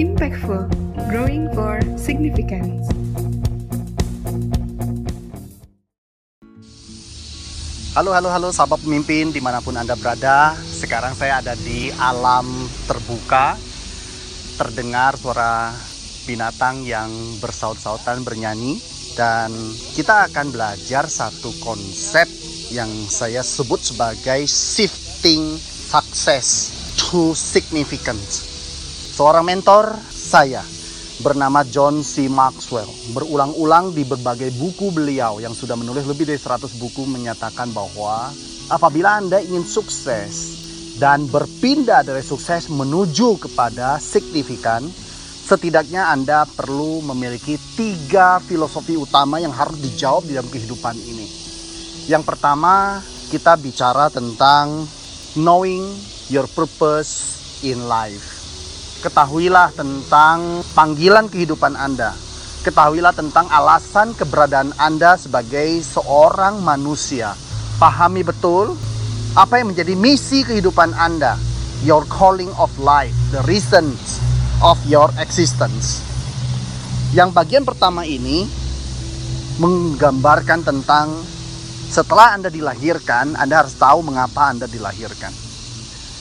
Impactful, growing for significance. Halo, halo, halo sahabat pemimpin di mana pun Anda berada. Sekarang saya ada di alam terbuka. Terdengar suara binatang yang bersaut-sautan bernyanyi. Dan kita akan belajar satu konsep yang saya sebut sebagai shifting success to significance Seorang mentor saya bernama John C. Maxwell berulang-ulang di berbagai buku beliau yang sudah menulis lebih dari 100 buku menyatakan bahwa apabila Anda ingin sukses dan berpindah dari sukses menuju kepada signifikan, setidaknya Anda perlu memiliki tiga filosofi utama yang harus dijawab di dalam kehidupan ini. Yang pertama, kita bicara tentang knowing your purpose in life Ketahuilah tentang panggilan kehidupan Anda. Ketahuilah tentang alasan keberadaan Anda sebagai seorang manusia. Pahami betul apa yang menjadi misi kehidupan Anda. Your calling of life, the reasons of your existence. Yang bagian pertama ini menggambarkan tentang setelah Anda dilahirkan, Anda harus tahu mengapa Anda dilahirkan.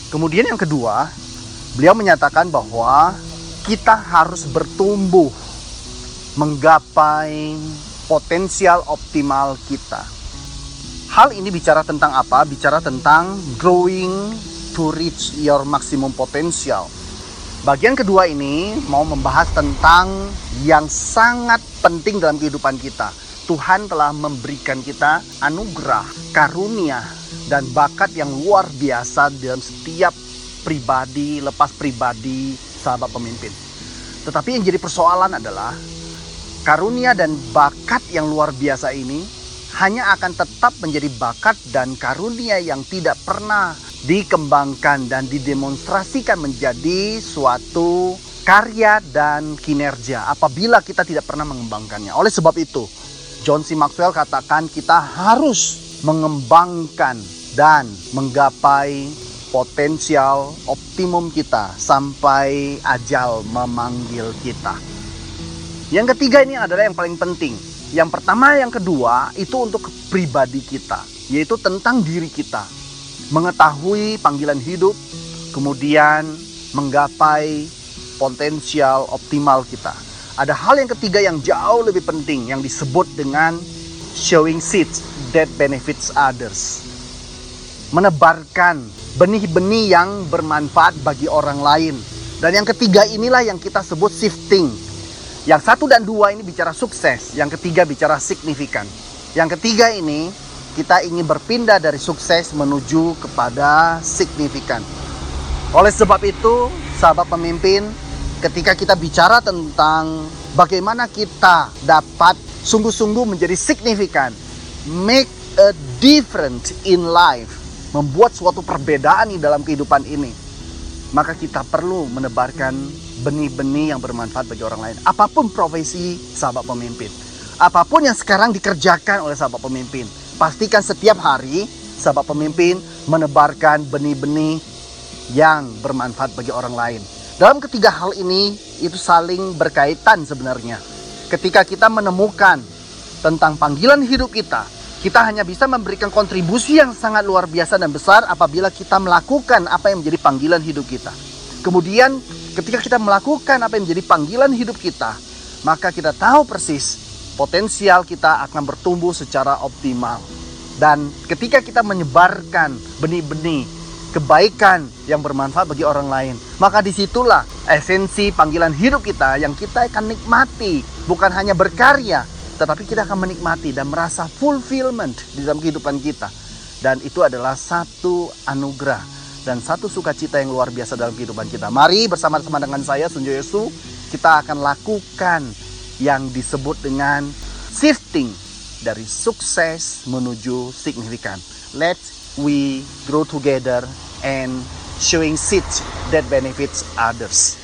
Kemudian yang kedua, Beliau menyatakan bahwa kita harus bertumbuh menggapai potensial optimal kita. Hal ini bicara tentang apa? Bicara tentang growing to reach your maximum potential. Bagian kedua ini mau membahas tentang yang sangat penting dalam kehidupan kita. Tuhan telah memberikan kita anugerah, karunia, dan bakat yang luar biasa dalam setiap pribadi, lepas pribadi sahabat pemimpin. Tetapi yang jadi persoalan adalah karunia dan bakat yang luar biasa ini hanya akan tetap menjadi bakat dan karunia yang tidak pernah dikembangkan dan didemonstrasikan menjadi suatu karya dan kinerja apabila kita tidak pernah mengembangkannya. Oleh sebab itu, John C. Maxwell katakan kita harus mengembangkan dan menggapai potensial optimum kita sampai ajal memanggil kita. Yang ketiga ini adalah yang paling penting. Yang pertama, yang kedua itu untuk pribadi kita, yaitu tentang diri kita. Mengetahui panggilan hidup, kemudian menggapai potensial optimal kita. Ada hal yang ketiga yang jauh lebih penting yang disebut dengan showing seeds that benefits others. Menebarkan benih-benih yang bermanfaat bagi orang lain. Dan yang ketiga inilah yang kita sebut shifting. Yang satu dan dua ini bicara sukses, yang ketiga bicara signifikan. Yang ketiga ini kita ingin berpindah dari sukses menuju kepada signifikan. Oleh sebab itu, sahabat pemimpin, ketika kita bicara tentang bagaimana kita dapat sungguh-sungguh menjadi signifikan, make a difference in life, membuat suatu perbedaan di dalam kehidupan ini, maka kita perlu menebarkan benih-benih yang bermanfaat bagi orang lain. Apa pun profesi sahabat pemimpin, apa pun yang sekarang dikerjakan oleh sahabat pemimpin, pastikan setiap hari sahabat pemimpin menebarkan benih-benih yang bermanfaat bagi orang lain. Dalam ketiga hal ini itu saling berkaitan sebenarnya. Ketika kita menemukan tentang panggilan hidup kita, kita hanya bisa memberikan kontribusi yang sangat luar biasa dan besar apabila kita melakukan apa yang menjadi panggilan hidup kita. Kemudian ketika kita melakukan apa yang menjadi panggilan hidup kita, maka kita tahu persis potensial kita akan bertumbuh secara optimal. Dan ketika kita menyebarkan benih-benih kebaikan yang bermanfaat bagi orang lain, maka di situlah esensi panggilan hidup kita yang kita akan nikmati, bukan hanya berkarya, tetapi kita akan menikmati dan merasa fulfillment di dalam kehidupan kita. Dan itu adalah satu anugerah dan satu sukacita yang luar biasa dalam kehidupan kita. Mari bersama-sama dengan saya Sunjo Yesu kita akan lakukan yang disebut dengan shifting dari sukses menuju signifikan. Let's we grow together and showing seeds that benefits others.